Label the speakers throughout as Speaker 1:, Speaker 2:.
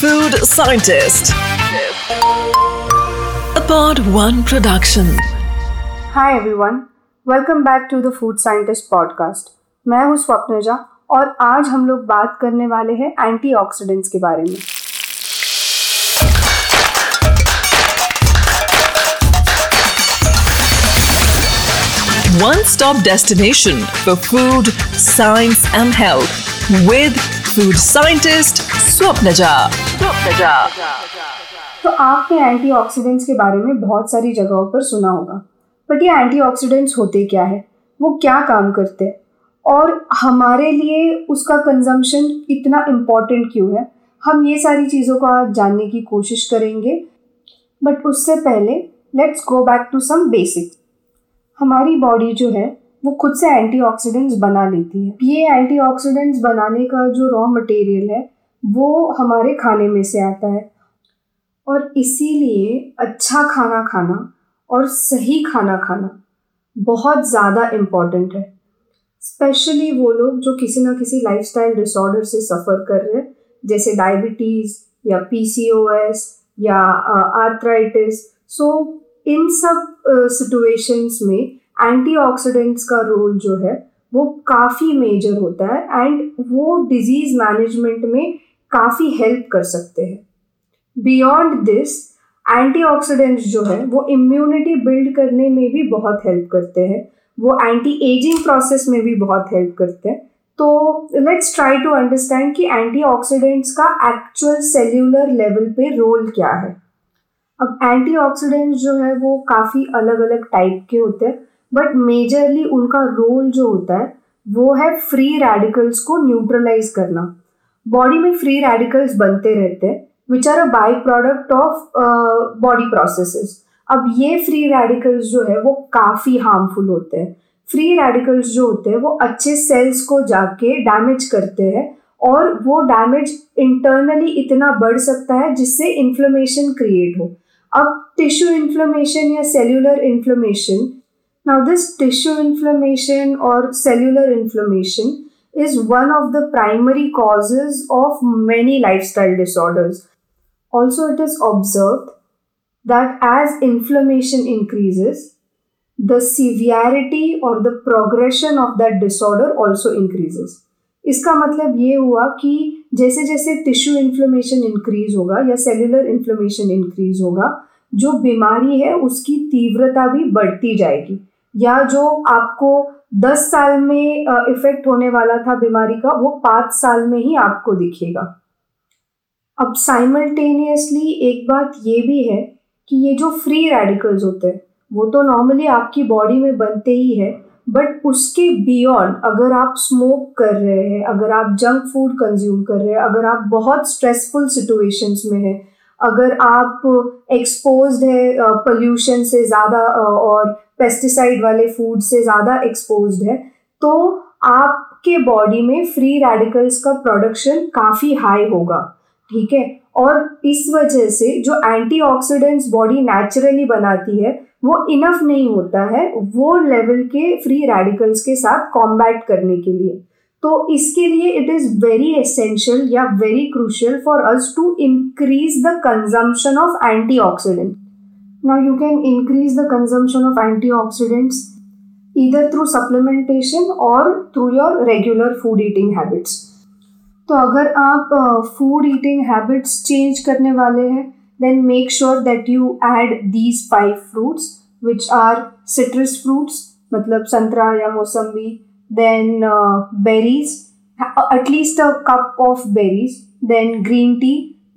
Speaker 1: Food Scientist. A Pod One production.
Speaker 2: Hi everyone welcome back to the food scientist podcast मैं हूँ स्वप्नजा और आज हम लोग बात करने वाले हैं एंटीऑक्सीडेंट्स के बारे में
Speaker 1: One stop destination for food, science, and health with food scientist Swapnaja. Swapnaja.
Speaker 2: तो आपने एंटीऑक्सीडेंट्स के बारे में बहुत सारी जगहों पर सुना होगा। बट ये एंटीऑक्सीडेंट्स होते क्या है? वो क्या काम करते हैं? और हमारे लिए उसका कंजम्पशन इतना इम्पोर्टेंट क्यों है? हम ये सारी चीज़ों को आज जानने की कोशिश करेंगे। बट उससे पहले let's go back to some basic हमारी बॉडी जो है वो खुद से एंटीऑक्सीडेंट्स बना लेती है। ये एंटीऑक्सीडेंट्स बनाने का जो रॉ मटेरियल है, वो हमारे खाने में से आता है। और इसीलिए अच्छा खाना खाना और सही खाना खाना बहुत ज़्यादा इंपॉर्टेंट है। स्पेशली वो लोग जो किसी ना किसी लाइफस्टाइल डिसऑर्डर से सफ़र कर रहे हैं, जैसे डायबिटीज़ या पीसीओएस या आर्थराइटिस सो इन सब सिचुएशंस में एंटीऑक्सीडेंट्स का रोल जो है, वो काफ़ी मेजर होता है एंड वो डिज़ीज़ मैनेजमेंट में काफ़ी हेल्प कर सकते हैं। बियॉन्ड दिस एंटीऑक्सीडेंट्स जो है, वो इम्यूनिटी बिल्ड करने में भी बहुत हेल्प करते हैं। वो एंटी एजिंग प्रोसेस में भी बहुत हेल्प करते हैं। तो लेट्स ट्राई टू अंडरस्टैंड कि एंटीऑक्सीडेंट्स का एक्चुअल सेल्यूलर लेवल पे रोल क्या है। अब एंटीऑक्सीडेंट्स जो है, वो काफ़ी अलग अलग टाइप के होते हैं। बट मेजरली उनका रोल जो होता है, वो है फ्री रेडिकल्स को न्यूट्रलाइज करना। बॉडी में फ्री रेडिकल्स बनते रहते हैं which are a by product of body processes अब ये फ्री रेडिकल्स जो है, वो काफ़ी हार्मफुल होते हैं। फ्री रेडिकल्स जो होते हैं, वो अच्छे सेल्स को जाके डैमेज करते हैं और वो डैमेज इंटरनली इतना बढ़ सकता है जिससे इन्फ्लेमेशन क्रिएट हो। अब टिश्यू इन्फ्लेमेशन या cellular inflammation now this tissue inflammation और cellular inflammation is one of the primary causes of many lifestyle disorders. Also, it is observed that as inflammation increases, the severity or the progression of that disorder also increases. इसका मतलब ये हुआ कि जैसे जैसे tissue inflammation increase होगा या cellular inflammation increase होगा जो बीमारी है उसकी तीव्रता भी बढ़ती जाएगी या जो आपको 10 साल में इफ़ेक्ट होने वाला था बीमारी का, वो पाँच साल में ही आपको दिखेगा। अब साइमल्टेनियसली एक बात ये भी है कि ये जो फ्री रेडिकल्स होते हैं, वो तो नॉर्मली आपकी बॉडी में बनते ही है बट उसके बियॉन्ड अगर आप स्मोक कर रहे हैं, अगर आप जंक फ़ूड कंज्यूम कर रहे हैं, अगर आप बहुत स्ट्रेसफुल सिचुएशंस में हैं, अगर आप एक्सपोज है पोल्यूशन से ज़्यादा और पेस्टिसाइड वाले फ़ूड से ज़्यादा एक्सपोज है तो आपके बॉडी में फ्री रेडिकल्स का प्रोडक्शन काफ़ी हाई होगा, ठीक है? और इस वजह से जो एंटीऑक्सीडेंट्स बॉडी नेचुरली बनाती है, वो इनफ नहीं होता है वो लेवल के फ्री रेडिकल्स के साथ कॉम्बैट करने के लिए। तो इसके लिए इट इज़ वेरी एसेंशियल या very crucial for us to increase the consumption of antioxidant Now you can increase the consumption of antioxidants either through supplementation or through your regular food eating habits. तो अगर आप food eating habits change करने वाले हैं then make sure that you add these five fruits which are citrus fruits मतलब संतरा या मौसम्बी then berries at least a cup of berries then green tea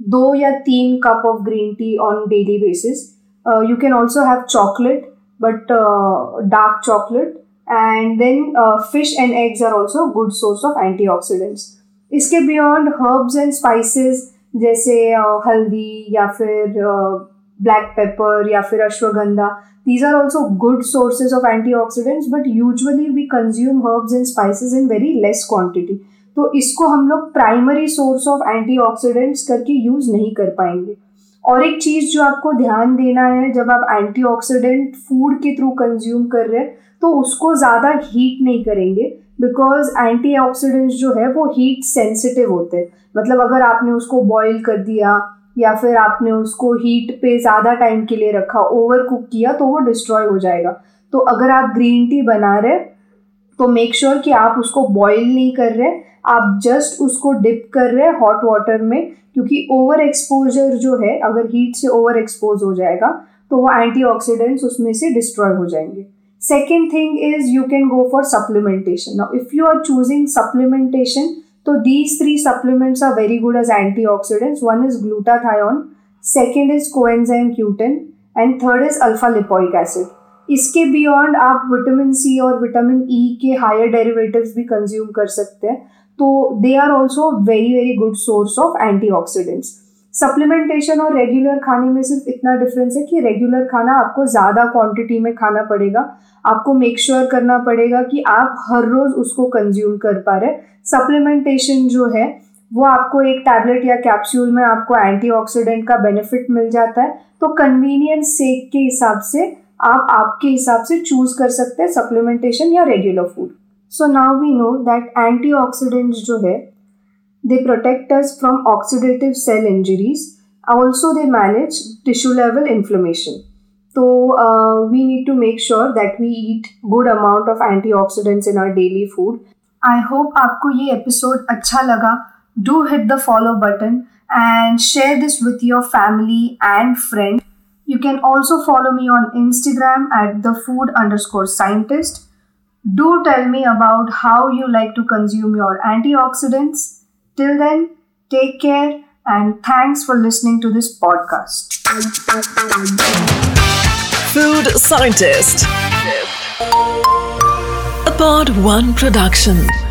Speaker 2: दो या तीन cup of green tea on daily basis uh, you can also have chocolate but uh, dark chocolate and then uh, fish and eggs are also good source of antioxidants इसके beyond herbs and spices जैसे हल्दी या फिर black pepper या फिर ashwagandha these are also good sources of antioxidants but usually we consume herbs and spices in very less quantity तो इसको हम लोग प्राइमरी सोर्स ऑफ़ एंटीऑक्सीडेंट्स करके यूज़ नहीं कर पाएँगे और एक चीज़ जो आपको ध्यान देना है, जब आप एंटीऑक्सीडेंट फ़ूड के थ्रू कंज्यूम कर रहे हैं तो उसको ज़्यादा हीट नहीं करेंगे बिकॉज़ एंटीऑक्सीडेंट्स जो है, वो हीट सेंसिटिव होते हैं। मतलब अगर आपने उसको बॉईल कर दिया, या फिर आपने उसको हीट पे ज़्यादा टाइम के लिए रखा ओवर कुक किया तो वो डिस्ट्रॉय हो जाएगा। तो अगर आप ग्रीन टी बना रहे तो मेक श्योर sure कि आप उसको बॉईल नहीं कर रहे आप जस्ट उसको डिप कर रहे हैं हॉट वाटर में क्योंकि ओवर एक्सपोजर जो है अगर हीट से ओवर एक्सपोज हो जाएगा तो वो एंटीऑक्सीडेंट्स उसमें से डिस्ट्रॉय हो जाएँगे। Second thing is you can go for supplementation now if you are choosing supplementation तो these three supplements are very good as antioxidants. One is glutathione, second is coenzyme Q10 and third is alpha lipoic acid इसके beyond आप vitamin C और vitamin E e के higher derivatives भी consume कर सकते हैं। तो they are also very very good source of antioxidants supplementation और रेगुलर खाने में सिर्फ़ इतना डिफरेंस है कि रेगुलर खाना आपको ज़्यादा क्वांटिटी में खाना पड़ेगा। आपको मेक श्योर sure करना पड़ेगा कि आप हर रोज़ उसको कंज्यूम कर पा रहे सप्लीमेंटेशन जो है, वो आपको एक टैबलेट या कैप्सूल में आपको एंटीऑक्सीडेंट का बेनिफिट मिल जाता है। तो कन्वीनियंस सेक के हिसाब से आप आपके हिसाब से चूज़ कर सकते हैं सप्लीमेंटेशन या regular food so now we know that antioxidant जो है they protectors from oxidative cell injuries also they manage tissue level inflammation तो we need to make sure that we eat good amount of antioxidants in our daily food I hope आपको ये episode अच्छा लगा। Do hit the follow button and share this with your family and friend you can also follow me on Instagram at the food underscore scientist Do tell me about how you like to consume your antioxidants. Till then, take care and thanks for listening to this podcast.
Speaker 1: Food Scientist. A Pod One Production.